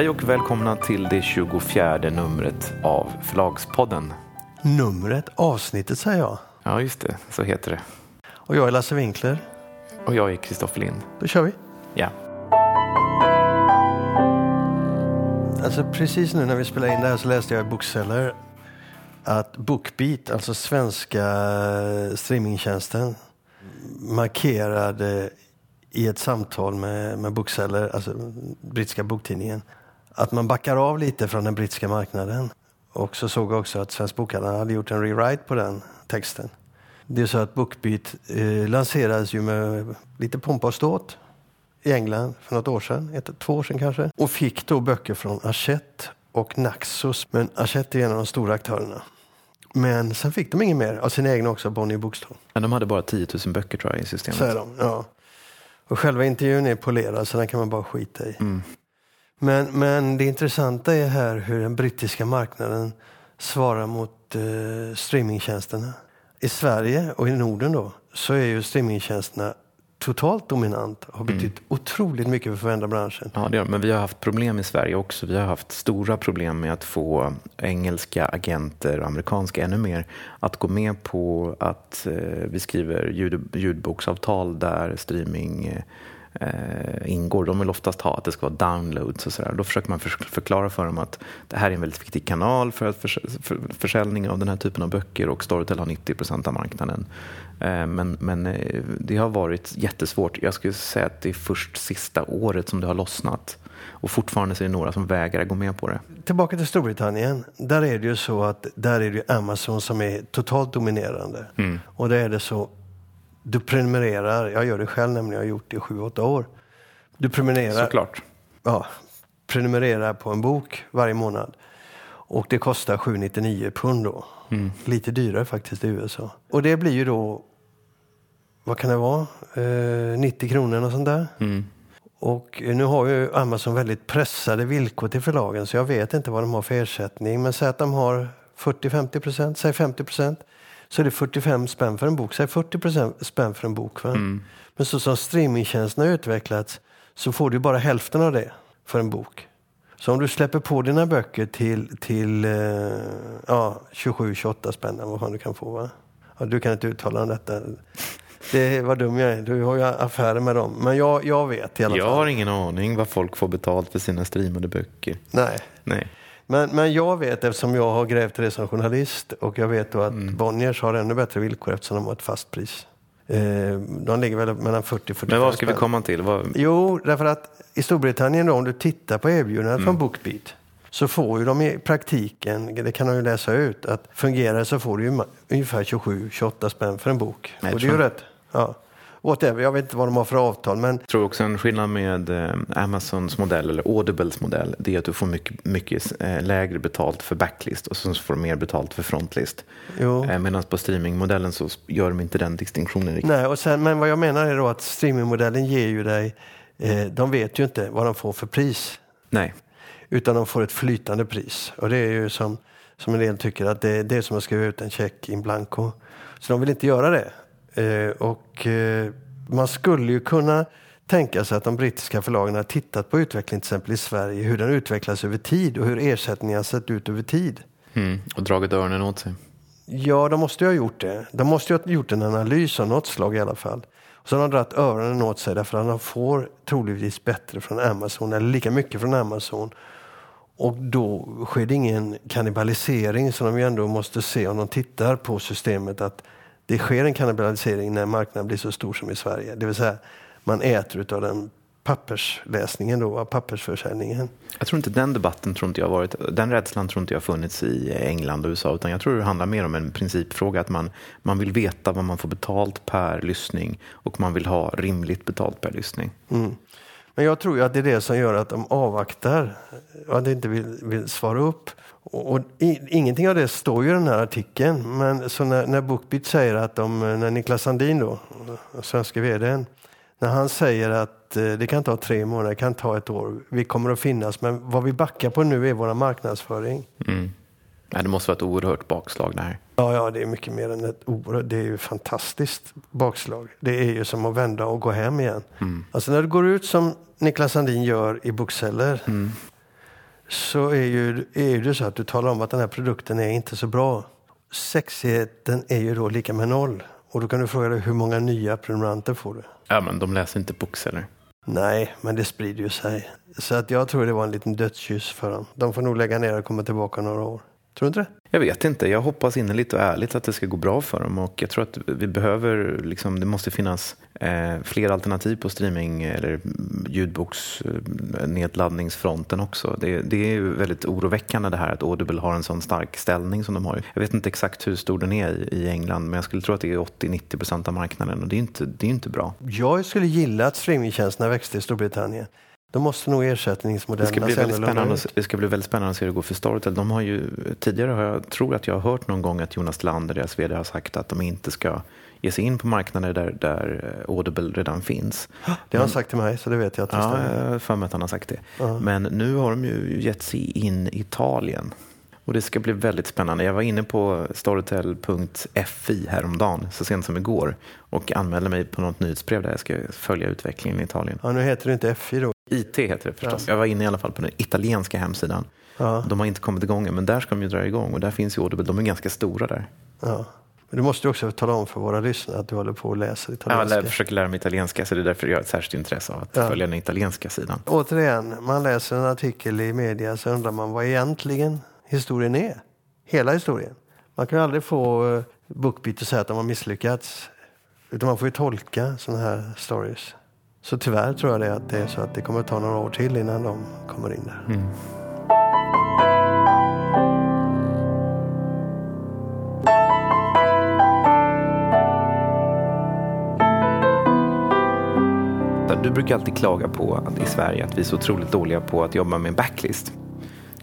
Hej och välkomna till det 24 numret av Förlagspodden. Numret, avsnittet säger jag. Ja, just det. Så heter det. Och jag är Lasse Winkler. Och jag är Kristoffer Lind. Då kör vi. Ja. Alltså precis nu när vi spelade in det här så läste jag i Bookseller att Bookbeat, alltså svenska streamingtjänsten, markerade i ett samtal med, med Bookseller, alltså brittiska boktidningen, att man backar av lite från den brittiska marknaden. Och så såg jag också att Svensk Bokhandel hade gjort en rewrite på den texten. Det är så att Bookbeat eh, lanserades ju med lite pompa och ståt i England för något år sedan, ett, två år sedan kanske. Och fick då böcker från Hachette och Naxos. Men Hachette är en av de stora aktörerna. Men sen fick de inget mer av sina egna också, Bonnier Bokstål. Men de hade bara 10 000 böcker tror jag i systemet. Så är de, ja. Och själva intervjun är polerad så den kan man bara skita i. Mm. Men, men det intressanta är här hur den brittiska marknaden svarar mot eh, streamingtjänsterna. I Sverige och i Norden då så är ju streamingtjänsterna totalt dominant och har betytt Mm. otroligt mycket för att förändra branschen. Ja, det gör, men vi har haft problem i Sverige också. Vi har haft stora problem med att få engelska agenter och amerikanska ännu mer att gå med på att eh, vi skriver ljud, ljudboksavtal där streaming eh, ingår. De vill oftast ha att det ska vara downloads och sådär. Då försöker man för, förklara för dem att det här är en väldigt viktig kanal för, att förs, för försäljning av den här typen av böcker och Storytel har 90 procent av marknaden. Eh, men men eh, det har varit jättesvårt. Jag skulle säga att det är först sista året som det har lossnat. Och fortfarande så är det några som vägrar gå med på det. Tillbaka till Storbritannien. Där är det ju så att där är det Amazon som är totalt dominerande. Och där är det så, du prenumererar, jag gör det själv nämligen, jag har gjort det i sju, åtta år. Du prenumererar, Såklart. ja, prenumererar på en bok varje månad. Och det kostar 799 pund då. Lite dyrare faktiskt i USA. Och det blir ju då, vad kan det vara, eh, 90 kronor och sånt där. Och nu har ju Amazon väldigt pressade villkor till förlagen så jag vet inte vad de har för ersättning. Men säg att de har 40-50 procent, säg 50 procent. Så är det 45 spänn för en bok, säg 40 procent spänn för en bok. Va? Men så som streamingtjänsterna har utvecklats så får du bara hälften av det för en bok. Så om du släpper på dina böcker till, till eh, ja, 27-28 spänn, vad fan du kan få va? Ja, du kan inte uttala detta. Det var dum jag är. Du har ju affärer med dem. Men jag, jag vet i alla Jag fall. har ingen aning vad folk får betalt för sina streamade böcker. Nej. Nej. Men, men jag vet eftersom jag har grävt i det som journalist och jag vet då att Mm. Bonniers har ännu bättre villkor eftersom de har ett fast pris. Eh, de ligger väl mellan 40 och 45 Men vad ska vi komma till? Vad, Jo, därför att i Storbritannien då, om du tittar på erbjudandet Mm. från Bookbeat så får ju de i praktiken, det kan de ju läsa ut, att fungerar så får du ju ungefär 27-28 spänn för en bok. Jag och det är ju rätt. Ja. Whatever, jag vet inte vad de har för avtal men Jag tror också en skillnad med eh, Amazons modell eller Audibles modell det är att du får mycket, mycket eh, lägre betalt för backlist och sen så får du mer betalt för frontlist. Jo. Eh, Medan på streamingmodellen så gör de inte den distinktionen riktigt. Nej, och sen, men vad jag menar är då att streamingmodellen ger ju dig, eh, de vet ju inte vad de får för pris. Nej. Utan de får ett flytande pris. Och det är ju som, som en del tycker att det, det är som att skriva ut en check in blanco. Så de vill inte göra det. Eh, och eh, man skulle ju kunna tänka sig att de brittiska förlagen har tittat på utvecklingen till exempel i Sverige. Hur den utvecklas över tid och hur ersättningar har sett ut över tid. Mm. Och dragit öronen åt sig. Ja, de måste ju ha gjort det. De måste ju ha gjort en analys av något slag i alla fall. Och så har de dragit öronen åt sig därför att de får troligtvis bättre från Amazon eller lika mycket från Amazon. Och då sker det ingen kannibalisering som de ju ändå måste se om de tittar på systemet att det sker en kannibalisering när marknaden blir så stor som i Sverige. Det vill säga man äter utav den pappersläsningen då, av pappersförsäljningen. Jag tror inte den debatten tror inte jag varit, den rädslan tror inte jag funnits i England och USA utan jag tror det handlar mer om en principfråga att man, man vill veta vad man får betalt per lyssning och man vill ha rimligt betalt per lyssning. Mm. Men jag tror ju att det är det som gör att de avvaktar och att de inte vill, vill svara upp. Och, och i, ingenting av det står ju i den här artikeln. Men så när, när Bookbeat säger att de, när Niklas Sandin då, svenska vdn, när han säger att eh, det kan ta tre månader, det kan ta ett år, vi kommer att finnas, men vad vi backar på nu är vår marknadsföring. Mm. Ja, det måste vara ett oerhört bakslag det här. Ja, ja, det är mycket mer än ett oerhört. Det är ju fantastiskt bakslag. Det är ju som att vända och gå hem igen. Alltså när du går ut som Niklas Sandin gör i Bookseller så är ju, är det så att du talar om att den här produkten är inte så bra. Sexigheten är ju då lika med noll. Och då kan du fråga dig hur många nya prenumeranter får du? Ja, men de läser inte bokceller. Nej, men det sprider ju sig. Så att jag tror det var en liten dödskyss för dem. De får nog lägga ner och komma tillbaka några år. Tror du inte det? Jag vet inte. Jag hoppas innerligt och ärligt att det ska gå bra för dem. Och jag tror att vi behöver, liksom, det måste finnas eh, fler alternativ på streaming eller ljudboksnedladdningsfronten också. Det, det är ju väldigt oroväckande det här att Audible har en sån stark ställning som de har. Jag vet inte exakt hur stor den är i, i England men jag skulle tro att det är 80-90 procent av marknaden och det är inte, det är inte bra. Jag skulle gilla att streamingtjänsterna växte i Storbritannien. Då måste nog ersättningsmodellerna det ska, bli väldigt se annorlunda spännande, ut. det ska bli väldigt spännande att se hur det går för Storytel. De har ju, tidigare har jag, tror att jag har hört någon gång att Jonas Lander, deras vd, har sagt att de inte ska ge sig in på marknader där, där eh, Audible redan finns. Det har han sagt till mig, så det vet jag att det Ja, stämmer. för mig att han har sagt det. Ja. Men nu har de ju gett sig in i Italien. Och det ska bli väldigt spännande. Jag var inne på storytel.fi häromdagen, så sent som igår, och anmälde mig på något nyhetsbrev där jag ska följa utvecklingen i Italien. Ja, nu heter det inte FI då. IT heter det förstås. Jag var inne i alla fall på den italienska hemsidan. Ja, De har inte kommit igång än, men där ska de ju dra igång och där finns ju Audible. De är ganska stora där. ja. Men du måste ju också tala om för våra lyssnare att du håller på läser Jag italienska. lär, försöker lära mig italienska, så det är därför jag har ett särskilt intresse av att Ja. följa den italienska sidan. Återigen, man läser en artikel i media så undrar man vad egentligen historien är. Hela historien. Man kan ju aldrig få uh, Bookbeat att säga att de har misslyckats. Utan man får ju tolka sådana här stories. Så tyvärr tror jag det att det är så att det kommer ta några år till innan de kommer in där. Mm. Du brukar alltid klaga på att i Sverige att vi är så otroligt dåliga på att jobba med backlist.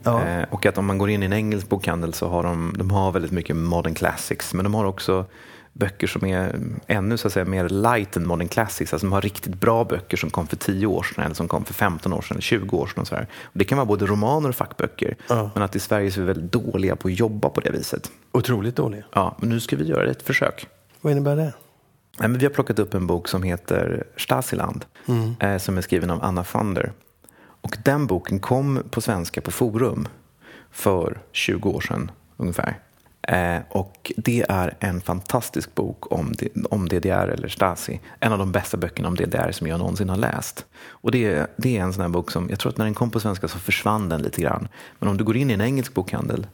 Ja. Eh, och att om man går in i en engelsk bokhandel så har de, de har väldigt mycket modern classics. Men de har också böcker som är ännu så att säga, mer light än modern classics. Alltså de har riktigt bra böcker som kom för 10 år sedan eller som kom för 15 år sedan eller 20 år sedan. Och så här. Och det kan vara både romaner och fackböcker. Ja. Men att i Sverige så är vi väldigt dåliga på att jobba på det viset. Otroligt dåliga. Ja, men nu ska vi göra ett försök. Vad innebär det? Nej, men vi har plockat upp en bok som heter Stasiland eh, som är skriven av Anna Fander. Och den boken kom på svenska på Forum för 20 år sedan ungefär. Eh, och det är en fantastisk bok om, om DDR eller Stasi. En av de bästa böckerna om DDR som jag någonsin har läst. Och det, är- det är en sån här bok som, jag tror att när den kom på svenska så försvann den lite grann. Men om du går in i en engelsk bokhandel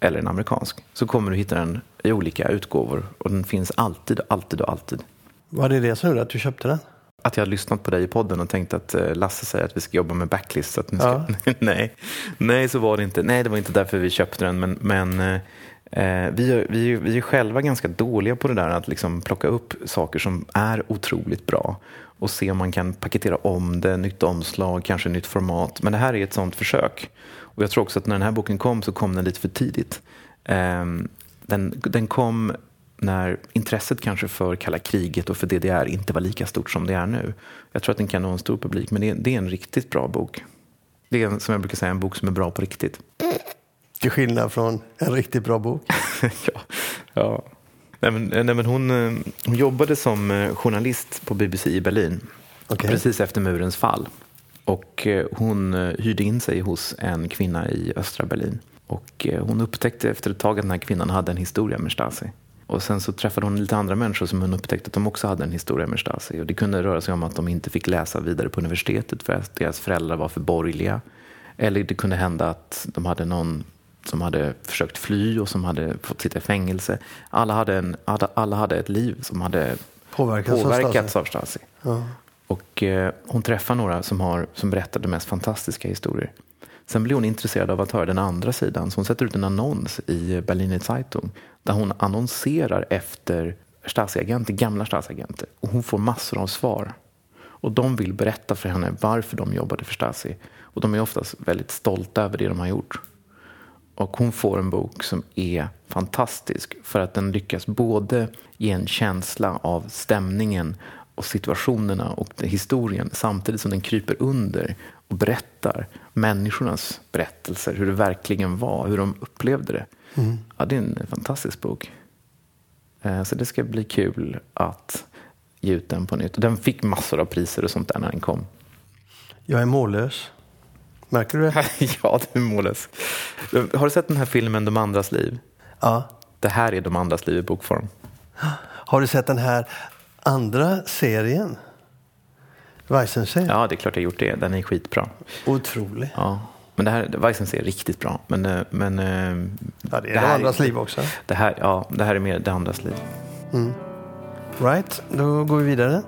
eller en amerikansk så kommer du hitta den i olika utgåvor. Och den finns alltid, alltid och alltid. Var det det som gjorde att du köpte den? Att jag har lyssnat på dig i podden och tänkt att eh, Lasse säger att vi ska jobba med backlist. Så att nu ska... nej. nej, så var det inte. Nej, det var inte därför vi köpte den. Men, men eh, vi, är- vi, är- vi är själva ganska dåliga på det där att liksom plocka upp saker som är otroligt bra och se om man kan paketera om det, nytt omslag, kanske nytt format. Men det här är ett sånt försök. Och jag tror också att när den här boken kom så kom den lite för tidigt. Ehm, den, den kom när intresset kanske för kalla kriget och för DDR inte var lika stort som det är nu. Jag tror att den kan nå en stor publik, men det är, det är en riktigt bra bok. Det är en, som jag brukar säga en bok som är bra på riktigt. Till skillnad från en riktigt bra bok. ja. ja. Nej, men, nej, men hon, eh, hon jobbade som eh, journalist på BBC i Berlin Okej. precis efter murens fall. Och eh, hon hyrde in sig hos en kvinna i östra Berlin. Och hon upptäckte efter ett tag att den här kvinnan hade en historia med Stasi. Och sen så träffade hon lite andra människor som hon upptäckte att de också hade en historia med Stasi. Och det kunde röra sig om att de inte fick läsa vidare på universitetet för att deras föräldrar var för borgerliga. Eller det kunde hända att de hade någon som hade försökt fly och som hade fått sitta i fängelse. Alla hade, en, alla, hade ett liv som hade Påverkats av påverkats Stasi. av Stasi. Ja. Och eh, hon träffar några som, har, som berättar de mest fantastiska historier. Sen blir hon intresserad av att höra den andra sidan, så hon sätter ut en annons i Berliner Zeitung där hon annonserar efter Stasi-agenter, gamla Stasi-agenter. Och hon får massor av svar. Och de vill berätta för henne varför de jobbade för Stasi. Och de är oftast väldigt stolta över det de har gjort. Och hon får en bok som är fantastisk för att den lyckas både ge en känsla av stämningen och situationerna och historien samtidigt som den kryper under och berättar människornas berättelser, hur det verkligen var, hur de upplevde det. Ja, det är en fantastisk bok. Eh, Så det ska bli kul att ge ut den på nytt. Den fick massor av priser och sånt där när den kom. Jag är mållös. Märker du det? ja, du är mållös. Har du sett den här filmen De andras liv? Ja. Det här är De andras liv i bokform. Har du sett den här andra serien? Weissensee? Ja, det är klart jag gjort det. Den är skitbra. Otrolig. Ja. Men det här, Weissensee är riktigt bra. Men, eh, men, eh, Ja, det är det, andras liv också. Det här, ja, det här är mer det andras liv. Right, då går vi vidare.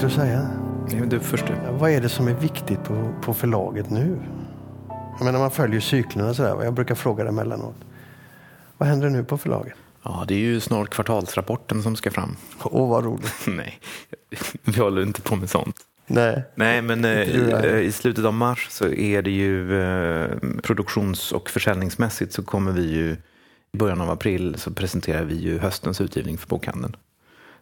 Tänkte du säga? Du först du. Vad är det som är viktigt på, på förlaget nu? Jag menar, man följer cyklerna sådär. Jag brukar fråga det emellanåt. Vad händer nu på förlaget? Ja, det är ju snart kvartalsrapporten som ska fram. Åh, vad roligt. Nej, vi håller inte på med sånt. Nej. Nej, men eh, i, eh, i slutet av mars så är det ju eh, produktions och försäljningsmässigt så kommer vi ju i början av april så presenterar vi ju höstens utgivning för bokhandeln.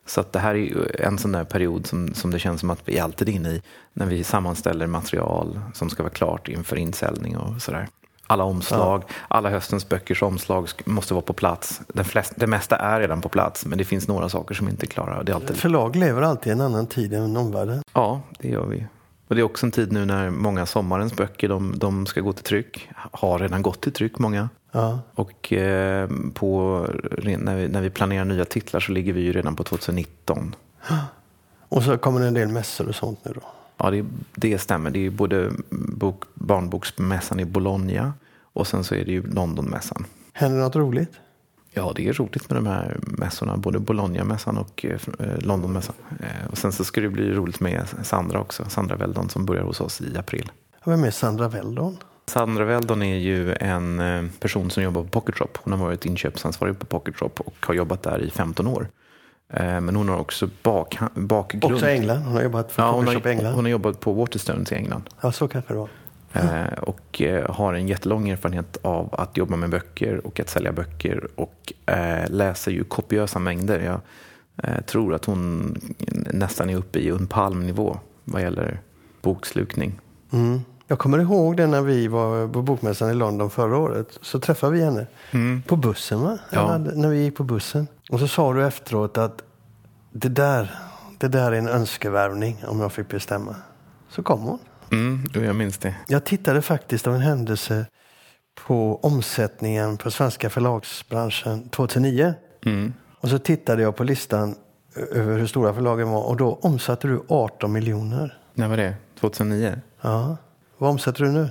Så att det här är ju en sån där period som, som det känns som att vi är alltid inne i när vi sammanställer material som ska vara klart inför insäljning och sådär. Alla omslag, alla höstens böckers omslag måste vara på plats. Den flest, det mesta är redan på plats men det finns några saker som inte är klara. Det är alltid Förlag lever alltid i en annan tid än omvärlden. Ja, det gör vi. Och det är också en tid nu när många sommarens böcker de, de ska gå till tryck. Har redan gått till tryck, många. Ja. Och eh, på, när, vi, när vi planerar nya titlar så ligger vi ju redan på 2019. Och så kommer det en del mässor och sånt nu då. Ja, det, det stämmer. Det är både bok, barnboksmässan i Bologna och sen så är det ju Londonmässan. Händer något roligt? Ja, det är roligt med de här mässorna, både Bologna-mässan och eh, Londonmässan. Eh, och sen så ska det bli roligt med Sandra också, Sandra Weldon som börjar hos oss i april. Vem är Sandra Weldon? Sandra Weldon är ju en eh, person som jobbar på Pocket Shop. Hon har varit inköpsansvarig på Pocket Shop och har jobbat där i 15 år. Eh, Men hon har också bak, bakgrund. Också England. Hon har jobbat för Ja, hon, Shop i England. hon har jobbat på Waterstones i England. Ja, så kanske det var. Eh, Och har en jättelång erfarenhet av att jobba med böcker och att sälja böcker. Och läser ju kopiösa mängder. Jag tror att hon nästan är uppe i Unpalm-nivå vad gäller bokslukning. Mm. Jag kommer ihåg det när vi var på bokmässan i London förra året. Så träffade vi henne på bussen va? Ja. När vi gick på bussen. Och så sa du efteråt att det där, det där är en önskevärvning om jag fick bestämma. Så kom hon. Mm, jag minns det. Jag tittade faktiskt av en händelse på omsättningen på svenska förlagsbranschen 2009. Mm. Och så tittade jag på listan över hur stora förlagen var och då omsatte du 18 miljoner. När var det? 2009? Ja. Vad omsätter du nu?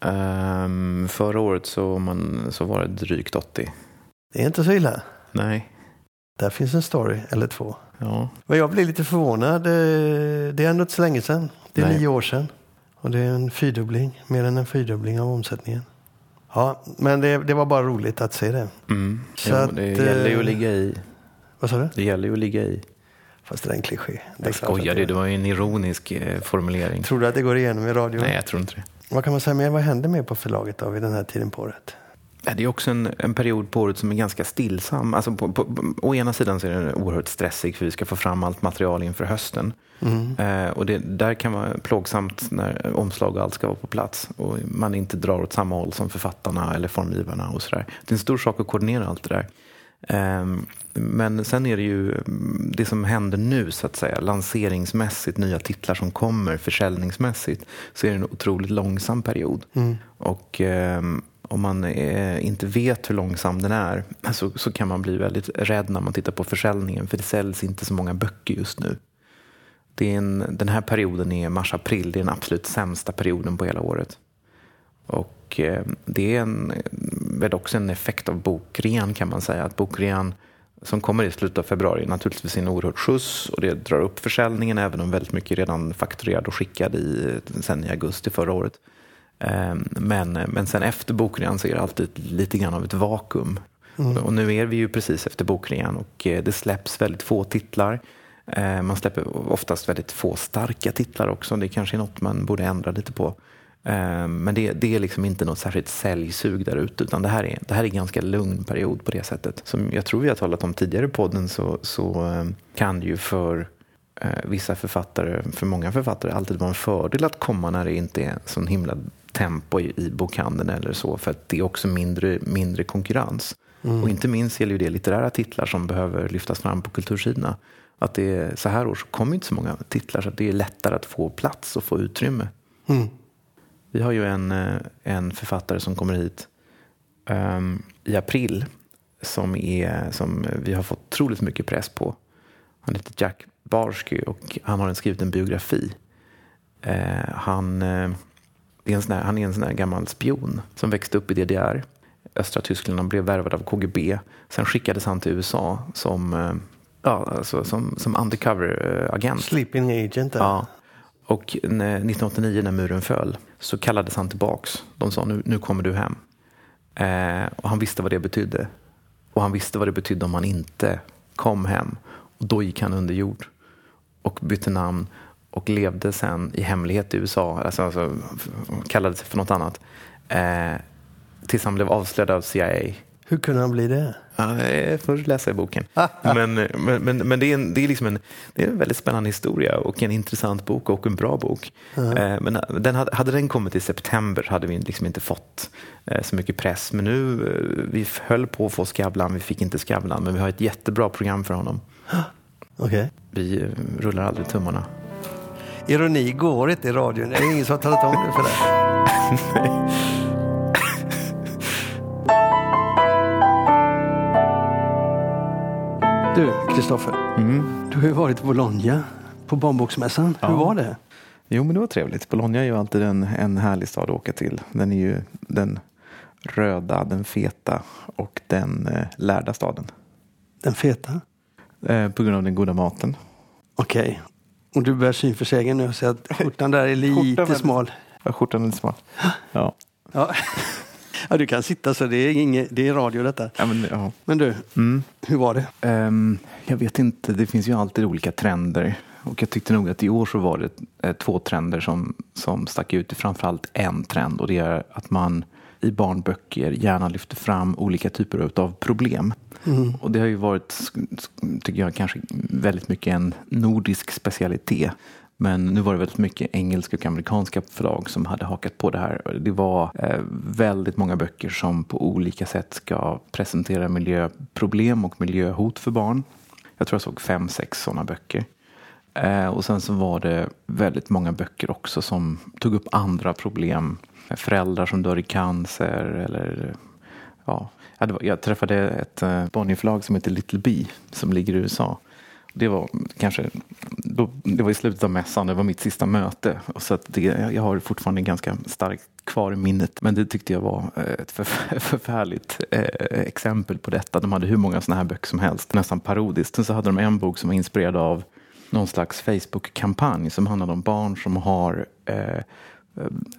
Ehm, förra året så, man, så var det drygt 80. Det är inte så illa. Nej. Där finns en story eller två. Ja. Men jag blir lite förvånad. Eh, Det är ändå inte så länge sedan. Det är Nej. nio år sedan. Och det är en fyrdubbling, mer än en fyrdubbling av omsättningen. Ja, men det, det var bara roligt att se det. Mm. Så jo, att, det gäller ju eh, att ligga i. Vad sa du? Det gäller ju att ligga i. Fast det är en kliché. Det Jag skojar, det, det var ju en ironisk eh, formulering. Tror du att det går igenom i radio? Nej, jag tror inte det. Vad kan man säga mer? Vad händer mer på förlaget då vid den här tiden på året? Det är också en, en period på året som är ganska stillsam. Alltså på, på, på, å ena sidan så är den oerhört stressig för vi ska få fram allt material inför hösten. Eh, och det där kan vara plågsamt när omslag och allt ska vara på plats och man inte drar åt samma håll som författarna eller formgivarna och sådär. Det är en stor sak att koordinera allt det där. Ehm, Men sen är det ju mm, det som händer nu så att säga, lanseringsmässigt, nya titlar som kommer, försäljningsmässigt, så är det en otroligt långsam period. Och ehm, om man eh, inte vet hur långsam den är så, så kan man bli väldigt rädd när man tittar på försäljningen för det säljs inte så många böcker just nu. Det är en, den här perioden är mars-april, det är den absolut sämsta perioden på hela året. Och eh, det är en, väl också en effekt av bokrean kan man säga. Att bokrean som kommer i slutet av februari naturligtvis en oerhört skjuts och det drar upp försäljningen även om väldigt mycket redan fakturerad och skickad i, sen i augusti förra året. Eh, Men, men sen efter bokrean så är det alltid lite grann av ett vakuum. Och nu är vi ju precis efter bokrean och eh, det släpps väldigt få titlar. Eh, Man släpper oftast väldigt få starka titlar också. Det kanske är något man borde ändra lite på. Eh, Men det, det är liksom inte något särskilt säljsug där ute utan det här är det här är en ganska lugn period på det sättet. Som jag tror vi har talat om tidigare i podden så, så eh, kan det ju för eh, vissa författare, för många författare alltid vara en fördel att komma när det inte är sån himla tempo i, i bokhandeln eller så för att det är också mindre, mindre konkurrens. Och inte minst gäller ju det litterära titlar som behöver lyftas fram på kultursidorna. Att det är, så här år så kommer inte så många titlar så att det är lättare att få plats och få utrymme. Mm. Vi har ju en, eh, en författare som kommer hit um, i april som, är, som vi har fått otroligt mycket press på. Han heter Jack Barsky och han har skrivit en biografi. Uh, han, uh, är en sån här, han är en sån här gammal spion som växte upp i DDR, östra Tyskland. Han blev värvad av KGB. Sen skickades han till USA som, uh, ja, alltså, som, som undercover-agent. Sleeping agent. Där. Ja. Och 1989 när muren föll så kallades han tillbaks. De sa nu, nu kommer du hem. Eh, och han visste vad det betydde. Och han visste vad det betydde om han inte kom hem. Och då gick han under jord och bytte namn och levde sen i hemlighet i USA, alltså, alltså kallade sig för något annat, eh, tills han blev avslöjad av CIA. Hur kunde han bli det? Ja, jag får läsa i boken. men men, men, men det, är en, det, är liksom en, det är en väldigt spännande historia och en intressant bok och en bra bok. Uh-huh. men den hade, hade den kommit i september hade vi liksom inte fått eh, så mycket press. Men nu, eh, vi höll på att få Skavlan, vi fick inte Skavlan, men vi har ett jättebra program för honom. Okay. Vi rullar aldrig tummarna. Ironi går inte i radion, det är ingen som har talat om det för dig. Du, Kristoffer. Mm. Du har ju varit i Bologna på barnboksmässan. Ja. Hur var det? Jo, men det var trevligt. Bologna är ju alltid en, en härlig stad att åka till. Den är ju den röda, den feta och den eh, lärda staden. Den feta? Eh, på grund av den goda maten. Okej. Okay. Och du börjar syn för sägen nu och säger att skjortan där är lite skjortan smal. Ja, skjortan är lite smal. Ja. ja. Ja, du kan sitta så det är, inget, det är radio detta. Ja, men, ja. men du, mm. hur var det? Um, jag vet inte, det finns ju alltid olika trender. Och jag tyckte nog att i år så var det eh, två trender som, som stack ut. Framförallt en trend och det är att man i barnböcker gärna lyfter fram olika typer av problem. Mm. Och det har ju varit, tycker jag, kanske väldigt mycket en nordisk specialitet. Men nu var det väldigt mycket engelska och amerikanska förlag som hade hakat på det här. Det var eh, väldigt många böcker som på olika sätt ska presentera miljöproblem och miljöhot för barn. Jag tror jag såg fem, sex sådana böcker. Eh, och sen så var det väldigt många böcker också som tog upp andra problem. Föräldrar som dör i cancer eller ja, jag träffade ett eh, Bonnierförlag som heter Little Bee som ligger i USA. Det var kanske då, det var i slutet av mässan, det var mitt sista möte. Så att det, jag har fortfarande ganska starkt kvar i minnet. Men det tyckte jag var eh, ett för, förfärligt eh, exempel på detta. De hade hur många sådana här böcker som helst, nästan parodiskt. Sen så hade de en bok som var inspirerad av någon slags Facebook-kampanj som handlade om barn som har eh, eh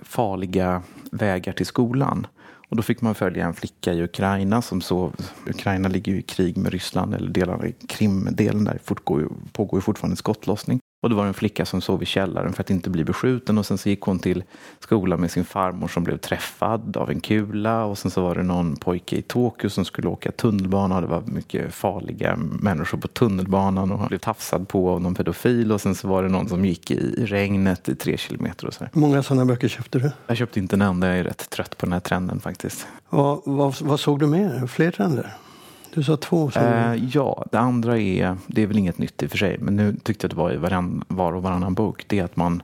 farliga vägar till skolan. Och då fick man följa en flicka i Ukraina som sov. Ukraina ligger ju i krig med Ryssland, eller delar av Krimdelen där fortgår, pågår ju fortfarande skottlossning. Och det var en flicka som sov i källaren för att inte bli beskjuten och sen så gick hon till skolan med sin farmor som blev träffad av en kula och sen så var det någon pojke i Tokyo som skulle åka tunnelbana och det var mycket farliga människor på tunnelbanan och han blev tafsad på av någon pedofil och sen så var det någon som gick i regnet i tre kilometer och så. Hur många sådana böcker köpte du? Jag köpte inte en enda, jag är rätt trött på den här trenden faktiskt. Vad, vad, vad såg du mer? Fler trender? Du sa två. Eh, ja, det andra är, det är väl inget nytt i och för sig, men nu tyckte jag att det var i varann, var och varannan bok, det är att man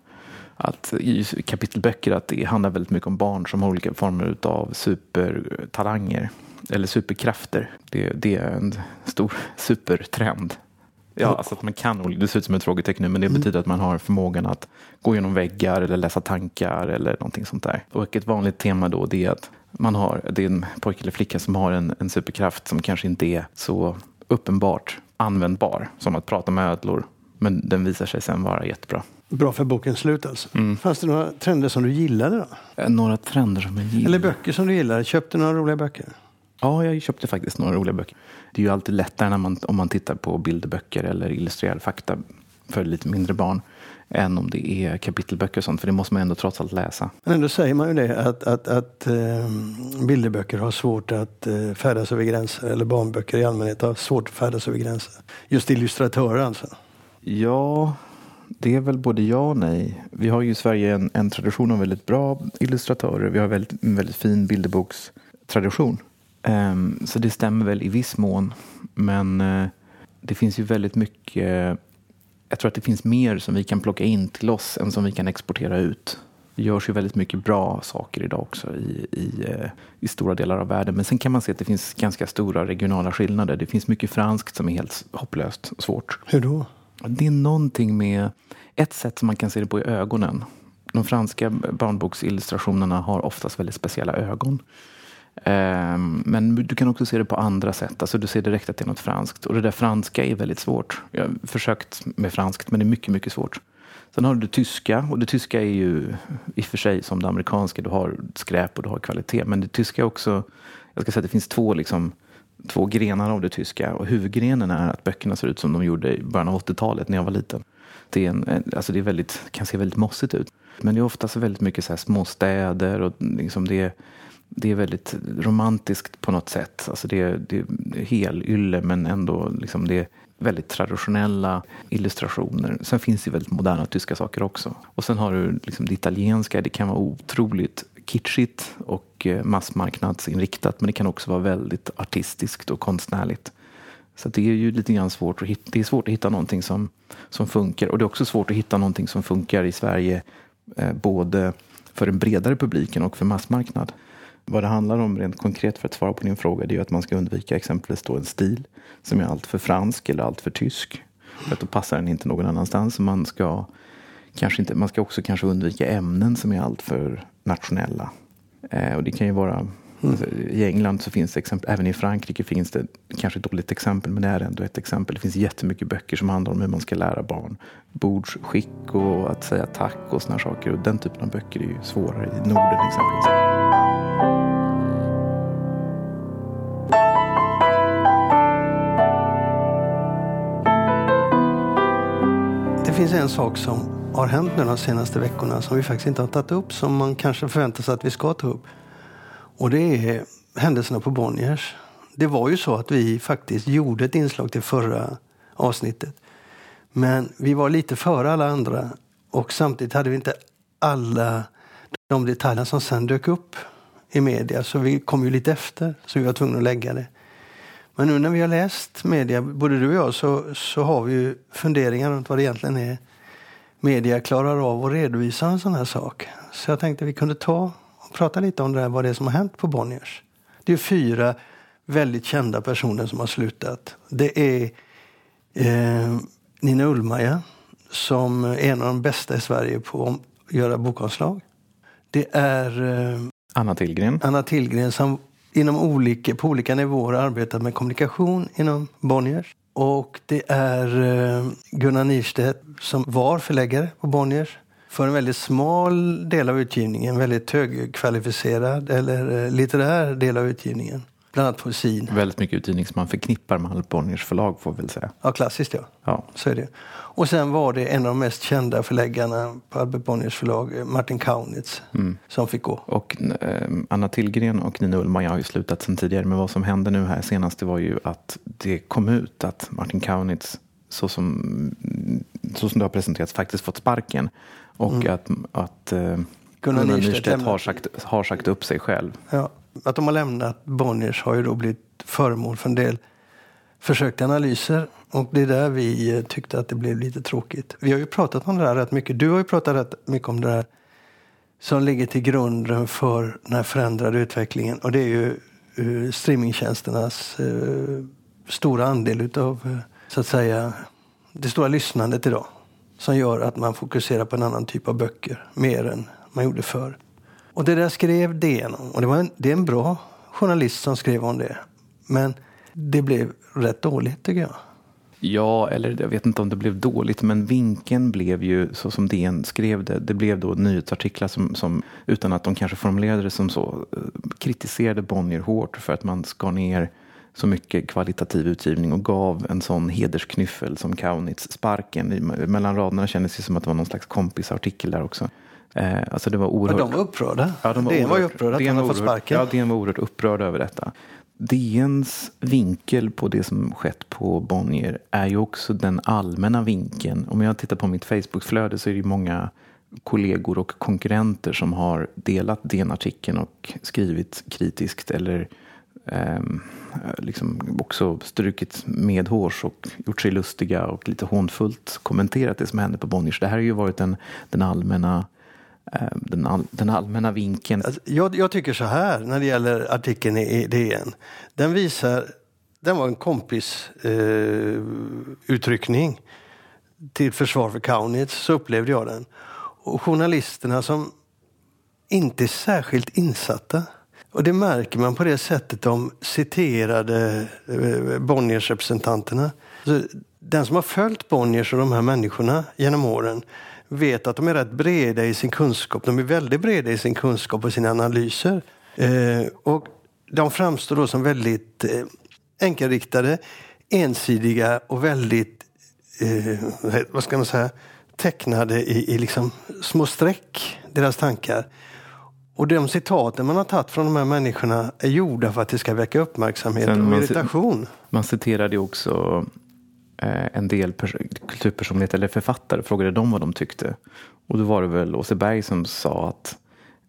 att i kapitelböcker att det handlar väldigt mycket om barn som har olika former av supertalanger eller superkrafter. Det, det är en stor supertrend. Ja, alltså att man kan, det ser ut som ett frågetecken nu, men det mm. betyder att man har förmågan att gå genom väggar eller läsa tankar eller någonting sånt där. Och ett vanligt tema då det är att man har, det är en pojke eller flicka som har en, en superkraft som kanske inte är så uppenbart användbar som att prata med ödlor. Men den visar sig sen vara jättebra. Bra för bokens slut alltså. Mm. Fanns det några trender som du gillade då? Eh, några trender som jag gillade? Eller böcker som du gillade? Köpte du några roliga böcker? Ja, jag köpte faktiskt några roliga böcker. Det är ju alltid lättare när man, om man tittar på bilderböcker eller illustrerad fakta för lite mindre barn än om det är kapitelböcker och sånt, för det måste man ändå trots allt läsa. Men ändå säger man ju det, att, att, att eh, bilderböcker har svårt att eh, färdas över gränser, eller barnböcker i allmänhet har svårt att färdas över gränser. Just illustratörer alltså. Ja, det är väl både ja och nej. Vi har ju i Sverige en, en tradition av väldigt bra illustratörer. Vi har väldigt, en väldigt fin bilderbokstradition. Um, så det stämmer väl i viss mån. Men uh, det finns ju väldigt mycket jag tror att det finns mer som vi kan plocka in till oss än som vi kan exportera ut. Det görs ju väldigt mycket bra saker idag också i, i, eh, i stora delar av världen. Men sen kan man se att det finns ganska stora regionala skillnader. Det finns mycket franskt som är helt hopplöst svårt. Hur då? Det är någonting med ett sätt som man kan se det på i ögonen. De franska barnboksillustrationerna har oftast väldigt speciella ögon. Ehm, men du kan också se det på andra sätt. Alltså du ser direkt att det är något franskt. Och det där franska är väldigt svårt. Jag har försökt med franskt men det är mycket, mycket svårt. Sen har du det tyska och det tyska är ju i och för sig som det amerikanska. Du har skräp och du har kvalitet. Men det tyska är också, jag ska säga att det finns två, liksom, två grenar av det tyska. Och huvudgrenen är att böckerna ser ut som de gjorde i början av 80-talet när jag var liten. Det, är en, alltså det är väldigt, kan se väldigt mossigt ut. Men det är oftast väldigt mycket så här småstäder och liksom det det är väldigt romantiskt på något sätt. Alltså det, är, det är helylle men ändå liksom det är väldigt traditionella illustrationer. Sen finns det väldigt moderna tyska saker också. Och sen har du liksom det italienska. Det kan vara otroligt kitschigt och eh, massmarknadsinriktat men det kan också vara väldigt artistiskt och konstnärligt. Så det är ju lite grann svårt att hitta, det är svårt att hitta någonting som, som funkar. Och det är också svårt att hitta någonting som funkar i Sverige eh, både för den bredare publiken och för massmarknad. Vad det handlar om rent konkret för att svara på din fråga det är att man ska undvika exempelvis då en stil som är alltför fransk eller alltför tysk. För att då passar den inte någon annanstans. Man ska, kanske inte, man ska också kanske undvika ämnen som är alltför nationella. Eh, och det kan ju vara mm. alltså, I England så finns det exempel, även i Frankrike finns det kanske ett dåligt exempel men det är ändå ett exempel. Det finns jättemycket böcker som handlar om hur man ska lära barn bordsskick och att säga tack och sådana saker. Och den typen av böcker är ju svårare i Norden exempelvis. Finns en sak som har hänt nu de senaste veckorna som vi faktiskt inte har tagit upp som man kanske förväntar sig att vi ska ta upp. Och det är händelserna på Bonniers. Det var ju så att vi faktiskt gjorde ett inslag till förra avsnittet. Men vi var lite före alla andra och samtidigt hade vi inte alla de detaljer som sen dök upp i media. Så vi kom ju lite efter, så vi var tvungna att lägga det. Men nu när vi har läst media, både du och jag, så, så har vi ju funderingar runt vad det egentligen är media klarar av att redovisa en sån här sak. Så jag tänkte vi kunde ta och prata lite om det här, vad det är som har hänt på Bonniers. Det är fyra väldigt kända personer som har slutat. Det är eh, Nina Ullmaja som är en av de bästa i Sverige på att göra bokomslag. Det är eh, Anna Tillgren. Anna Tillgren som inom olika, på olika nivåer arbetat med kommunikation inom Bonniers. Och det är eh, Gunnar Nirstedt som var förläggare på Bonniers för en väldigt smal del av utgivningen, väldigt högkvalificerad eller eh, litterär del av utgivningen. Bland annat poesin. Väldigt mycket utgivning som man förknippar med Bonniers förlag får vi väl säga. Ja, klassiskt ja. ja. Så är det. Och sen var det en av de mest kända förläggarna på Albert Bonniers förlag, Martin Kaunitz, mm. som fick gå. Och eh, Anna Tillgren och Nina Ullman har ju slutat sen tidigare. Men vad som hände nu här senast det var ju att det kom ut att Martin Kaunitz så som, så som det har presenterats faktiskt fått sparken. Och mm. att, att eh, Gunnar Nystedt har sagt, har sagt upp sig själv. Ja, att de har lämnat Bonniers har ju då blivit föremål för en del försökte analyser. Och det är där vi eh, tyckte att det blev lite tråkigt. Vi har ju pratat om det där rätt mycket. Du har ju pratat rätt mycket om det där som ligger till grunden för den här förändrade utvecklingen. Och det är ju eh, streamingtjänsternas eh, stora andel utav, så att säga, det stora lyssnandet idag. Som gör att man fokuserar på en annan typ av böcker mer än man gjorde förr. Och det där skrev DN om. Och det, var en, det är en bra journalist som skrev om det. Men det blev rätt dåligt tycker jag. Ja, eller jag vet inte om det blev dåligt, men vinkeln blev ju så som DN skrev det. Det blev då nyhetsartiklar som, som utan att de kanske formulerade det som så, eh, kritiserade Bonnier hårt för att man skar ner så mycket kvalitativ utgivning och gav en sån hedersknyffel som Kaunitz sparken. Mellan raderna kändes det som att det var någon slags kompisartikel där också. Eh, alltså det var oerhört... Men de var upprörda? Ja, de var DN var ju upprörda att han hade fått sparken. Ja, DN var oerhört upprörd över detta. DNs vinkel på det som skett på Bonnier är ju också den allmänna vinkeln. Om jag tittar på mitt Facebookflöde så är det ju många kollegor och konkurrenter som har delat DN-artikeln och skrivit kritiskt eller eh, liksom också strukit medhårs och gjort sig lustiga och lite hånfullt kommenterat det som hände på Bonniers. Det här har ju varit den, den allmänna eh, Eh, den, all, den allmänna vinkeln. Alltså, jag, jag, tycker så här när det gäller artikeln i DN. Den visar, den var en kompis eh, uttryckning till försvar för Kaunitz, så upplevde jag den. Och journalisterna som inte är särskilt insatta. Och det märker man på det sättet de citerade eh, Bonniers representanterna. den som har följt Bonniers och de här människorna genom åren vet att de är rätt breda i sin kunskap. De är väldigt breda i sin kunskap och sina analyser. Eh, och de framstår då som väldigt eh, enkelriktade, ensidiga och väldigt, eh, vad ska man säga, tecknade i, i liksom små streck, deras tankar. Och de citaten man har tagit från de här människorna är gjorda för att det ska väcka uppmärksamhet Sen och irritation. Man citerade ju också en del kulturpersonligheter eller författare, frågade dem vad de tyckte. Och då var det väl Åse Berg som sa att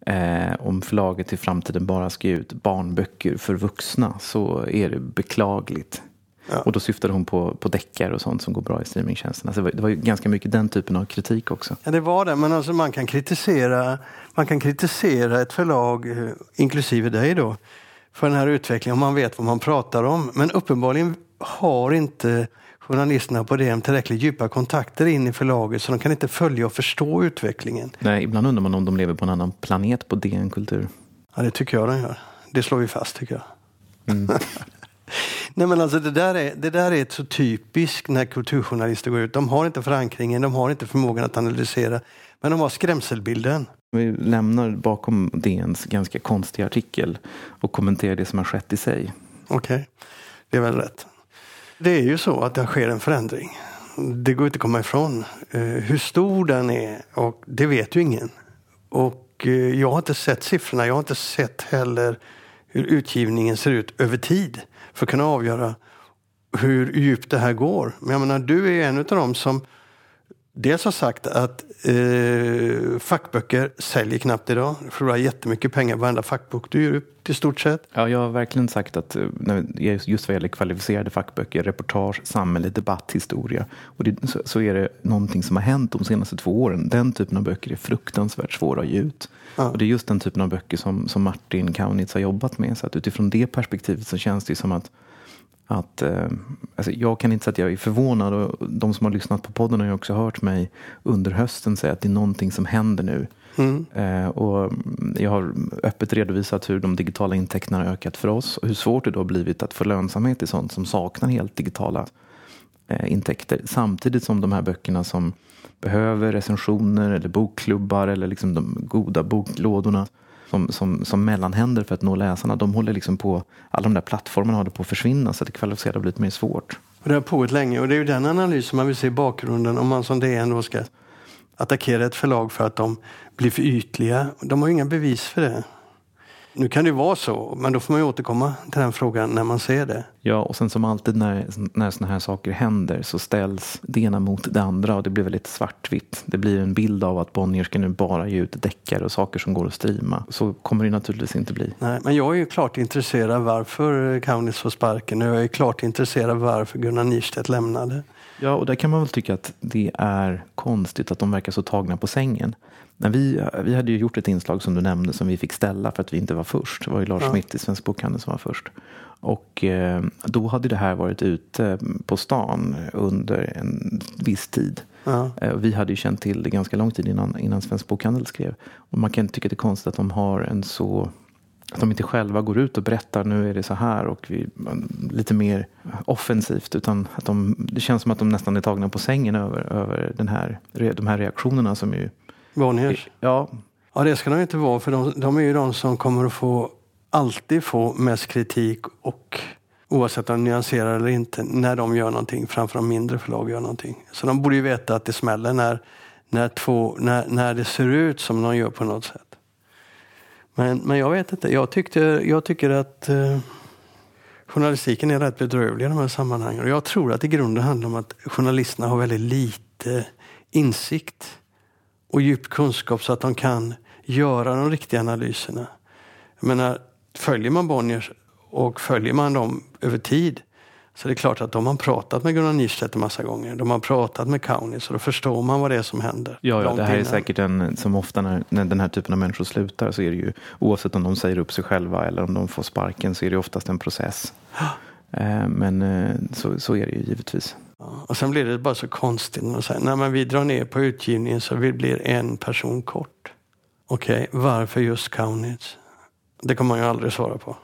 eh, om förlaget i framtiden bara ska ge ut barnböcker för vuxna så är det beklagligt. Ja. Och då syftade hon på, på deckare och sånt som går bra i streamingtjänsterna. Så det var, det var ganska mycket den typen av kritik också. Ja, det var det. Men alltså man kan kritisera, man kan kritisera ett förlag, eh, inklusive dig då, för den här utvecklingen om man vet vad man pratar om. Men uppenbarligen har inte journalisterna på DN tillräckligt djupa kontakter in i förlaget så de kan inte följa och förstå utvecklingen. Nej, ibland undrar man om de lever på en annan planet på DN Kultur. Ja, det tycker jag de gör. Det slår vi fast tycker jag. Mm. Nej men alltså det där, är, det där är så typiskt när kulturjournalister går ut. De har inte förankringen, de har inte förmågan att analysera. Men de har skrämselbilden. Vi lämnar bakom DNs ganska konstiga artikel och kommenterar det som har skett i sig. Okej, okay. det är väl rätt. Det är ju så att det sker en förändring. Det går inte att komma ifrån. Eh, hur stor den är, och det vet ju ingen. Och eh, jag har inte sett siffrorna. Jag har inte sett heller hur utgivningen ser ut över tid för att kunna avgöra hur djupt det här går. Men jag menar, du är en av dem som dels har sagt att eh, fackböcker säljer knappt idag. Du förlorar jättemycket pengar på varenda fackbok du ger ut i stort sett. Ja, jag har verkligen sagt att eh, just vad gäller kvalificerade fackböcker, reportage, samhälle, debatt, historia. Och det, så, så, är det någonting som har hänt de senaste två åren. Den typen av böcker är fruktansvärt svåra att ge ut. Ja. Och det är just den typen av böcker som, som Martin Kaunitz har jobbat med. Så att utifrån det perspektivet så känns det som att att, eh, alltså jag kan inte säga att jag är förvånad och de som har lyssnat på podden har ju också hört mig under hösten säga att det är någonting som händer nu. Mm. Eh, och jag har öppet redovisat hur de digitala intäkterna har ökat för oss och hur svårt det då har blivit att få lönsamhet i sånt som saknar helt digitala eh, intäkter. Samtidigt som de här böckerna som behöver recensioner eller bokklubbar eller liksom de goda boklådorna som, som, som mellanhänder för att nå läsarna. De håller liksom på, alla de där plattformarna håller på att försvinna så det kvalificerade har blivit mer svårt. Och det har pågått länge och det är ju den analysen man vill se i bakgrunden om man som DN då ska attackera ett förlag för att de blir för ytliga. De har ju inga bevis för det. Nu kan det vara så, men då får man ju återkomma till den frågan när man ser det. Ja, och sen som alltid när, när sådana här saker händer så ställs det ena mot det andra och det blir väldigt svartvitt. Det blir en bild av att Bonnier ska nu bara ge ut deckare och saker som går att streama. Så kommer det naturligtvis inte bli. Nej, men jag är ju klart intresserad varför Kaunis får sparken och jag är klart intresserad varför Gunnar Nirstedt lämnade. Ja, och där kan man väl tycka att det är konstigt att de verkar så tagna på sängen. När vi, vi hade ju gjort ett inslag som du nämnde som vi fick ställa för att vi inte var först. Det var ju Lars ja. Schmidt i Svensk Bokhandel som var först. Och eh, då hade det här varit ute på stan under en viss tid. Ja. Eh, vi hade ju känt till det ganska lång tid innan, innan Svensk Bokhandel skrev. Och man kan tycka det är konstigt att de har en så att de inte själva går ut och berättar nu är det så här och vi, lite mer offensivt utan att de, det känns som att de nästan är tagna på sängen över, över den här, de här reaktionerna som ju Bonniers? Ja. Ja, det ska de inte vara för de, de är ju de som kommer att få alltid få mest kritik och oavsett om de nyanserar eller inte när de gör någonting framför de mindre förlag gör någonting. Så de borde ju veta att det smäller när, när, två, när, när det ser ut som de gör på något sätt. Men, men jag vet inte. Jag, tyckte, jag tycker att eh, journalistiken är rätt bedrövlig i de här sammanhangen. Och jag tror att i grunden handlar om att journalisterna har väldigt lite insikt och djup kunskap så att de kan göra de riktiga analyserna. Jag menar, följer man Bonniers Och följer man dem över tid så det är klart att de har pratat med Gunnar Nystedt en massa gånger. De har pratat med Kaunis och då förstår man vad det är som händer. Ja, ja det här innan. är säkert en, som ofta när, när den här typen av människor slutar så är det ju oavsett om de säger upp sig själva eller om de får sparken så är det oftast en process. Eh, men eh, så, så är det ju givetvis. Ja, och sen blir det bara så konstigt när man säger nej men vi drar ner på utgivningen så vi blir en person kort. Okej, okay, varför just Kaunitz? Det kommer man ju aldrig svara på.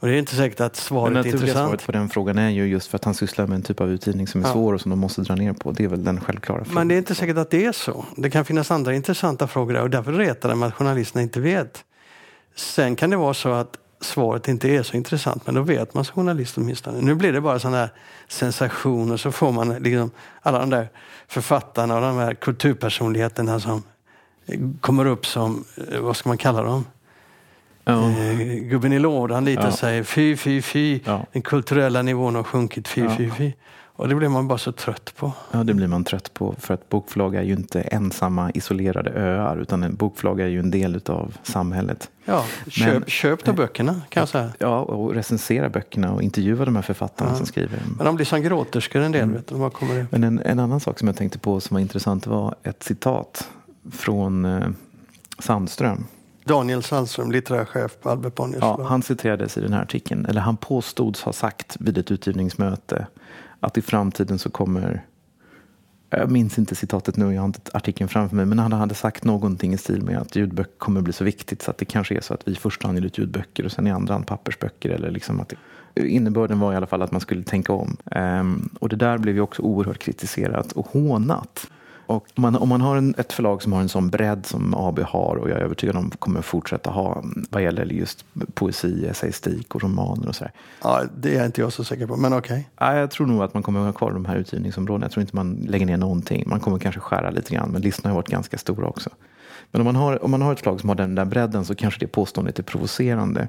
Och det är inte säkert att svaret är intressant. svaret på den frågan är ju just för att han sysslar med en typ av utgivning som är ja. svår och som de måste dra ner på. Det är väl den självklara frågan. Men det är inte säkert att det är så. Det kan finnas andra intressanta frågor där och därför retar det med att journalisterna inte vet. Sen kan det vara så att svaret inte är så intressant men då vet man som journalist åtminstone. Nu blir det bara sådana här sensationer så får man liksom alla de där författarna och de här kulturpersonligheterna som kommer upp som, eh, vad ska man kalla dem? Ja. Eh, gubben i lådan lite ja. och säger fy, fy, fy. Ja. Den kulturella nivån har sjunkit, fy, fy, fy. Och det blir man bara så trött på. Ja, det blir man trött på. För att bokförlag är ju inte ensamma isolerade öar. Utan en bokförlag är ju en del av samhället. Ja, köp, Men, köp då böckerna kan jag säga. Ja, och recensera böckerna och intervjua de här författarna ja. som skriver. Men de blir som gråterskor en del. Mm. Vet du, kommer Men en, en, annan sak som jag tänkte på som var intressant var ett citat från eh, Sandström. Daniel Sandström, litterär chef på Albert Bonniers ja, Han citerades i den här artikeln, eller han påstods ha sagt vid ett utgivningsmöte att i framtiden så kommer jag minns inte citatet nu, jag har inte artikeln framför mig, men han hade sagt någonting i stil med att ljudböcker kommer bli så viktigt så att det kanske är så att vi i första hand ger ut ljudböcker och sen i andra hand pappersböcker. Eller liksom att det, innebörden var i alla fall att man skulle tänka om. Um, och det där blev ju också oerhört kritiserat och hånat. Och om man, om man har en, ett förlag som har en sån bredd som AB har och jag är övertygad om kommer fortsätta ha vad gäller just poesi, essäistik och romaner och sådär. Ja, det är inte jag så säker på, men okej. Okay. Ja, jag tror nog att man kommer ha kvar de här utgivningsområdena. Jag tror inte man lägger ner någonting. Man kommer kanske skära lite grann, men listorna har varit ganska stora också. Men om man har, om man har ett förlag som har den där bredden så kanske det påståendet är provocerande.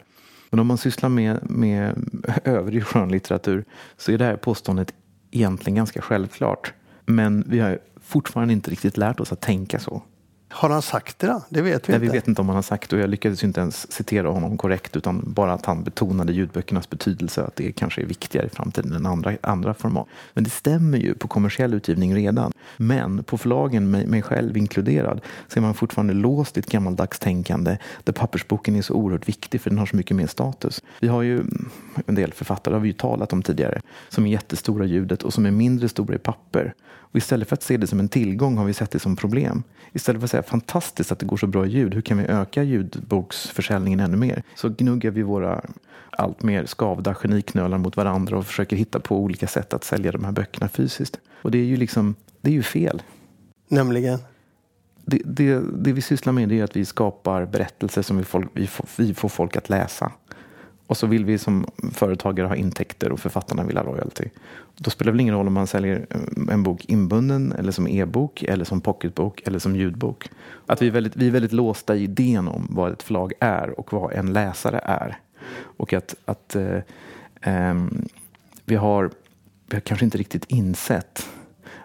Men om man sysslar med, med övrig skönlitteratur så är det här påståendet egentligen ganska självklart. Men vi har fortfarande inte riktigt lärt oss att tänka så. Har han sagt det då? Det vet vi Nej, inte. Vi vet inte om han har sagt det och jag lyckades inte ens citera honom korrekt utan bara att han betonade ljudböckernas betydelse att det kanske är viktigare i framtiden än andra, andra format. Men det stämmer ju på kommersiell utgivning redan. Men på förlagen, mig, mig själv inkluderad, så är man fortfarande låst i ett gammaldags tänkande där pappersboken är så oerhört viktig för den har så mycket mer status. Vi har ju en del författare, har vi ju talat om tidigare, som är jättestora i ljudet och som är mindre stora i papper. Och istället för att se det som en tillgång har vi sett det som problem. Istället för att säga fantastiskt att det går så bra ljud, hur kan vi öka ljudboksförsäljningen ännu mer? Så gnuggar vi våra allt mer skavda geniknölar mot varandra och försöker hitta på olika sätt att sälja de här böckerna fysiskt. Och det är ju liksom, det är ju fel. Nämligen? Det, det, det vi sysslar med är att vi skapar berättelser som vi, folk, vi, får, vi får folk att läsa. Och så vill vi som företagare ha intäkter och författarna vill ha royalty. Då spelar det väl ingen roll om man säljer eh, en bok inbunden eller som e-bok eller som pocketbok eller som ljudbok. Att vi är, väldigt, vi är väldigt låsta i idén om vad ett förlag är och vad en läsare är. Och att, att eh, eh, vi, har, vi har kanske inte riktigt insett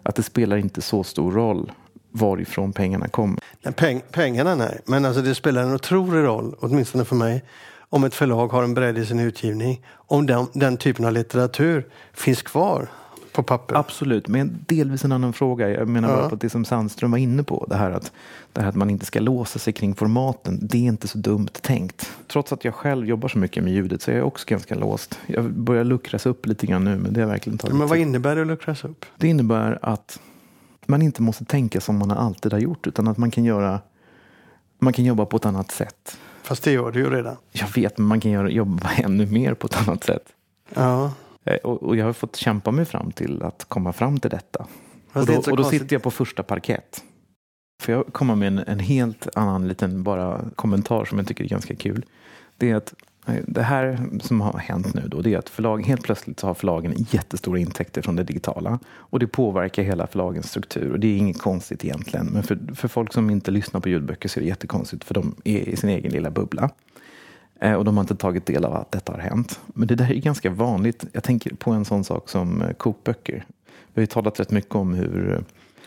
att det spelar inte så stor roll varifrån pengarna kommer. Peng, pengarna nej, men alltså det spelar en otrolig roll, åtminstone för mig, om ett förlag har en bredd i sin utgivning, om den, den typen av litteratur finns kvar på papper. Absolut, men delvis en annan fråga. Jag menar ja. bara på det som Sandström var inne på. Det här, att, det här att man inte ska låsa sig kring formaten. Det är inte så dumt tänkt. Trots att jag själv jobbar så mycket med ljudet så är jag också ganska låst. Jag börjar luckras upp lite grann nu men det har verkligen tagit Men vad innebär det att luckras upp? Det innebär att man inte måste tänka som man alltid har gjort utan att man kan göra man kan jobba på ett annat sätt. Fast det gör du ju redan. Jag vet, men man kan jobba ännu mer på ett annat sätt. Ja. Eh, och, och jag har fått kämpa mig fram till att komma fram till detta. och då, och då sitter jag på första parkett. Får jag komma med en, en helt annan liten bara kommentar som jag tycker är ganska kul. Det är att det här som har hänt nu då, det är att förlag, helt plötsligt så har förlagen jättestora intäkter från det digitala. Och det påverkar hela förlagens struktur. Och det är inget konstigt egentligen. Men för, för folk som inte lyssnar på ljudböcker så är det jättekonstigt för de är i sin egen lilla bubbla. Eh, och de har inte tagit del av att detta har hänt. Men det där är ganska vanligt. Jag tänker på en sån sak som eh, kokböcker. Vi har ju talat rätt mycket om hur eh,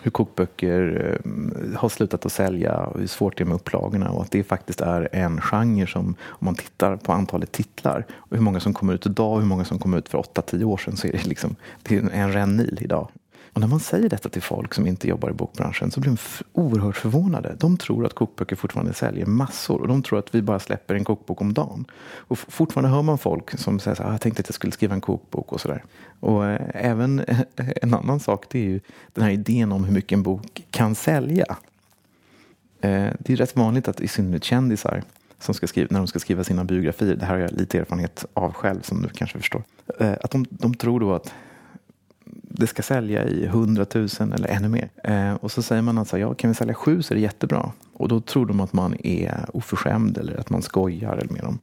hur kokböcker eh, har slutat att sälja och hur svårt det är med upplagorna och att det faktiskt är en genre som, om man tittar på antalet titlar och hur många som kommer ut idag och hur många som kom ut för 8-10 år sedan så är det liksom det är en rännil idag. Och när man säger detta till folk som inte jobbar i bokbranschen så blir de oerhört förvånade. De tror att kokböcker fortfarande säljer massor och de tror att vi bara släpper en kokbok om dagen. Och fortfarande hör man folk som säger så här, ah, jag tänkte att jag skulle skriva en kokbok och sådär. Och eh, även en annan sak det är ju den här idén om hur mycket en bok kan sälja. Eh, det är rätt vanligt att i synnerhet kändisar som ska skriva, när de ska skriva sina biografier, det här har jag lite erfarenhet av själv som du kanske förstår, eh, att de, de tror då att det ska sälja i 100 000 eller ännu mer. Eh, och så säger man alltså, ja kan vi sälja sju så är det jättebra. Och då tror de att man är oförskämd eller att man skojar eller med dem.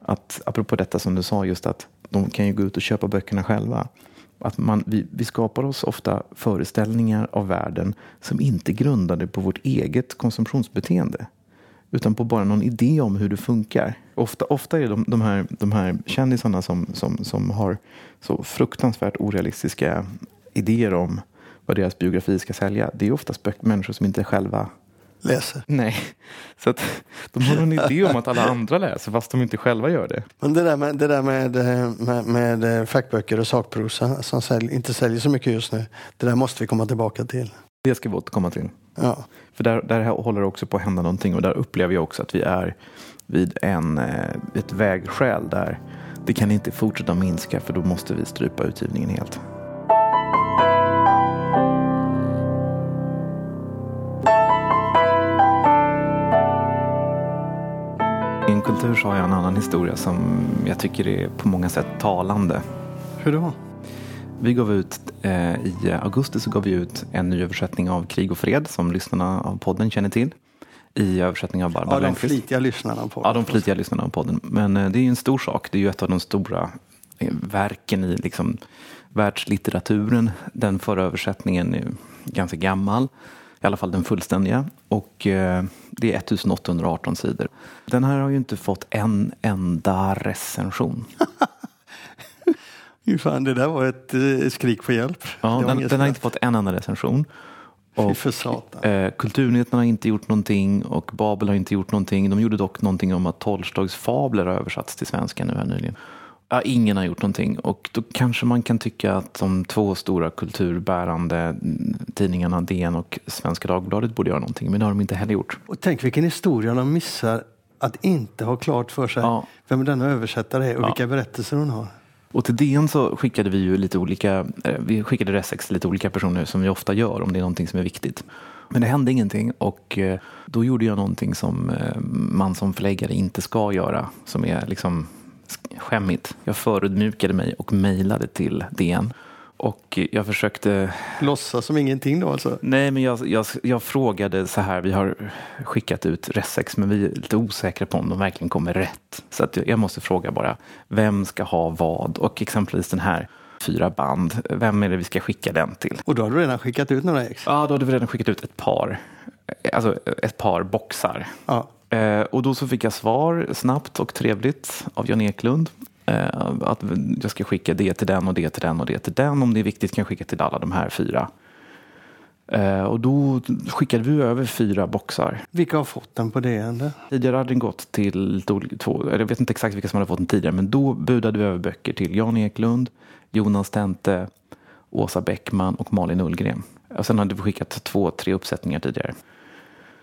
Att, apropå detta som du sa, just att de kan ju gå ut och köpa böckerna själva. Att man, vi, vi skapar oss ofta föreställningar av världen som inte är grundade på vårt eget konsumtionsbeteende utan på bara någon idé om hur det funkar. Ofta, ofta är de, de, här, de här kändisarna som, som, som har så fruktansvärt orealistiska idéer om vad deras biografi ska sälja. Det är oftast människor som inte själva läser. Nej, så att de har en idé om att alla andra läser fast de inte själva gör det. Men det där med, det där med, med, med fackböcker och sakprosa som sälj, inte säljer så mycket just nu. Det där måste vi komma tillbaka till. Det ska vi återkomma till. Ja. För där, där håller det också på att hända någonting och där upplever jag också att vi är vid en, eh, ett vägskäl där det kan inte fortsätta minska för då måste vi strypa utgivningen helt. I en kultur så har jag en annan historia som jag tycker är på många sätt talande. Hur då? Vi gav ut, eh, I augusti så gav vi ut en ny översättning av Krig och fred som lyssnarna av podden känner till. I översättning av Barbara Ja, de flitiga lyssnarna av podden. Ja, de flitiga lyssnarna av podden. Men eh, det är ju en stor sak. Det är ju ett av de stora eh, verken i liksom, världslitteraturen. Den förra översättningen är ganska gammal. I alla fall den fullständiga. Och eh, det är 1818 sidor. Den här har ju inte fått en enda recension. Fan, det där var ett eh, skrik på hjälp. Ja, den, den har inte fått en enda recension. Och, för satan. Eh, Kulturnyheterna har inte gjort någonting och Babel har inte gjort någonting. De gjorde dock någonting om att Tolstojs fabler har översatts till svenska nu här nyligen. Ja, ingen har gjort någonting och då kanske man kan tycka att de två stora kulturbärande tidningarna DN och Svenska Dagbladet borde göra någonting, men det har de inte heller gjort. Och tänk vilken historia de missar att inte ha klart för sig ja. vem denna översättare är och ja. vilka berättelser hon har. Och till DN så skickade vi ju lite olika, eh, vi skickade Resex till lite olika personer som vi ofta gör om det är någonting som är viktigt. Men det hände ingenting och eh, då gjorde jag någonting som eh, man som förläggare inte ska göra, som är liksom skämmigt. Jag förödmjukade mig och mejlade till DN och jag försökte... Låtsas som ingenting då alltså? Nej, men jag, jag, jag frågade så här. Vi har skickat ut Resex, men vi är lite osäkra på om de verkligen kommer rätt. Så att jag måste fråga bara, vem ska ha vad? Och exempelvis den här fyra band, vem är det vi ska skicka den till? Och då har du redan skickat ut några ex? Ja, då hade vi redan skickat ut ett par. Alltså ett par boxar. Ja. Eh, och då så fick jag svar snabbt och trevligt av Jan Eklund. Eh, att jag ska skicka det till den och det till den och det till den. Om det är viktigt kan jag skicka till alla de här fyra. Eh, och då skickade vi över fyra boxar. Vilka har fått den på det? Tidigare hade den gått till två, jag vet inte exakt vilka som hade fått den tidigare, men då budade vi över böcker till Jan Eklund, Jonas Tente, Åsa Bäckman och Malin Ullgren. Och sen hade vi skickat två, tre uppsättningar tidigare.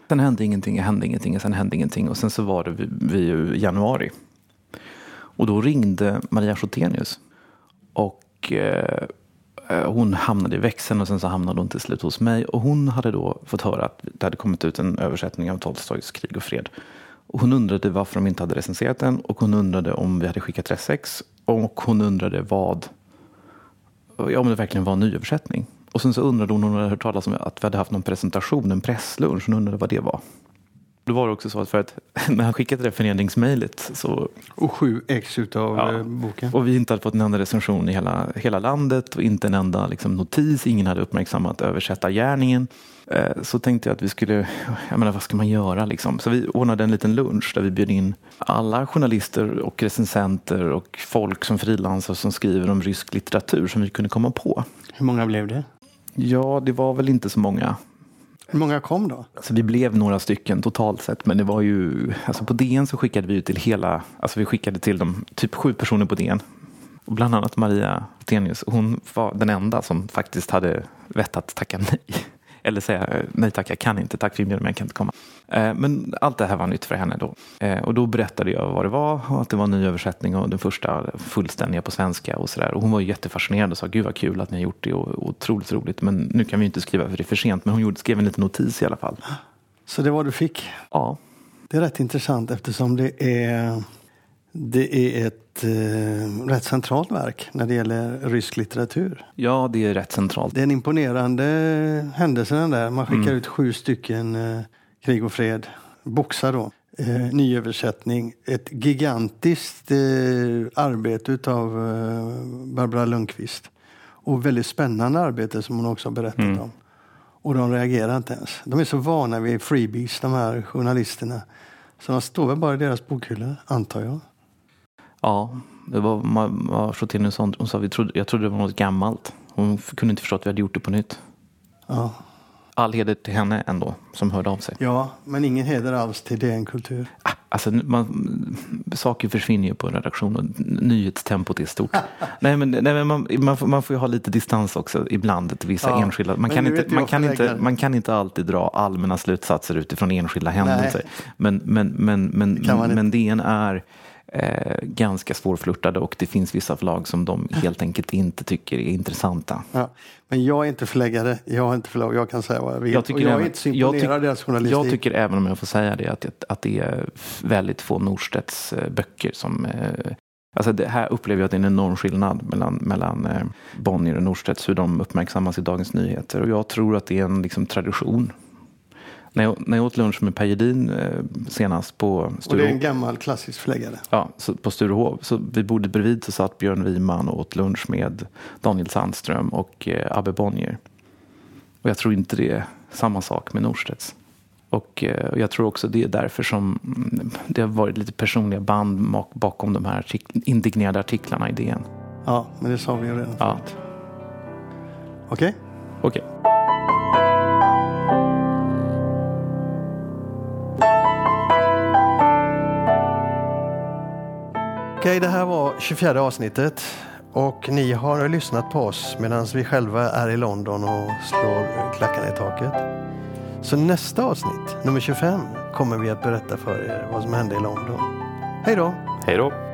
Sen hände ingenting, hände ingenting, sen hände ingenting och sen så var det vi i januari. Och då ringde Maria Schotenius. Och eh, hon hamnade i växeln och sen så hamnade hon till slut hos mig. Och hon hade då fått höra att det hade kommit ut en översättning av Tolstojs Krig och fred. Och hon undrade varför de inte hade recenserat den och hon undrade om vi hade skickat Resex. Och hon undrade vad, ja, om det verkligen var en nyöversättning. Och sen så undrade hon om hon hade hört talas om att vi hade haft någon presentation, en presslunch. Hon undrade vad det var. Då var det också så att för att när han skickade det föreningsmejlet så... Och sju ex utav ja, eh, boken. Och vi inte hade fått en enda recension i hela, hela landet och inte en enda liksom, notis. Ingen hade uppmärksammat översättargärningen. Eh, så tänkte jag att vi skulle, jag menar vad ska man göra liksom? Så vi ordnade en liten lunch där vi bjöd in alla journalister och recensenter och folk som frilansar som skriver om rysk litteratur som vi kunde komma på. Hur många blev det? Ja, det var väl inte så många. Hur många kom då? Alltså, vi blev några stycken totalt sett, men det var ju, alltså på DN så skickade vi ut till hela, alltså vi skickade till de typ sju personer på DN. Och bland annat Maria Tenius, hon var den enda som faktiskt hade vett att tacka nej. Eller säga nej tack, jag kan inte, tack för inbjudan men jag kan inte komma. Eh, men allt det här var nytt för henne då. Eh, och då berättade jag vad det var och att det var en ny översättning och den första fullständiga på svenska och sådär. Och hon var jättefascinerad och sa gud vad kul att ni har gjort det och otroligt roligt. Men nu kan vi inte skriva för det är för sent. Men hon skrev en liten notis i alla fall. Så det var du fick? Ja. Det är rätt intressant eftersom det är, det är ett eh, rätt centralt verk när det gäller rysk litteratur. Ja, det är rätt centralt. Det är en imponerande händelse den där. Man skickar ut sju stycken eh, Krig och fred, boxar då. Eh, nyöversättning. Ett gigantiskt eh, arbete utav eh, Barbara Lundqvist. Och väldigt spännande arbete som hon också har berättat om. Och de reagerar inte ens. De är så vana vid freebies, de här journalisterna. Så de står väl bara i deras bokhyllor, antar jag. Ja, det var Ma- Ma Chotenius hon hon sa vi trodde, jag trodde det var något gammalt. Hon kunde inte förstå att vi hade gjort det på nytt. Ja. All heder till henne ändå, som hörde av sig. ja, men ingen heder alls till DN Kultur. Ah, Alltså, man, saker försvinner ju på en redaktion och nyhetstempot är stort. nej, men, nej, men man, man, får, man får ju ha lite distans också ibland till vissa Ja, enskilda. Man men kan, inte, man, kan inte, man kan inte alltid dra allmänna slutsatser utifrån enskilda händelser. Men, men, men, men, man inte. men DN är eh, ganska svårflörtade och det finns vissa förlag som de helt enkelt inte tycker är intressanta. Ja. Men jag är inte förläggare, jag har inte förlag, jag kan säga vad jag vill. Jag tycker, jag är även, inte så jag, imponerad av deras journalistik. jag tycker även om jag får säga det att, att, att det är väldigt få Norstedts eh, böcker som eh, Alltså det här upplever jag att det är en enorm skillnad mellan, mellan eh, Bonnier och Norstedts, hur de uppmärksammas i Dagens Nyheter. Och jag tror att det är en liksom, tradition. När jag, när jag åt lunch med Per Gedin eh, senast på och det är en Sturehof, gammal klassisk förläggare. ja, så, på Sturehof, så vid bordet bredvid så satt Björn Wiman och åt lunch med Daniel Sandström och eh, Abbe Bonnier. Och jag tror inte det är samma sak med Norstedts. Och eh, jag tror också det är därför som mm, det har varit lite personliga band bakom de här artik- indignerade artiklarna i DN. Ja, men det sa vi ju redan Ja. förut. Okej? Okej. Okej, det här var 24 avsnittet. Och ni har lyssnat på oss medan vi själva är i London och slår klackarna i taket. Så nästa avsnitt, nummer 25, kommer vi att berätta för er vad som hände i London. Hej då! Hej då!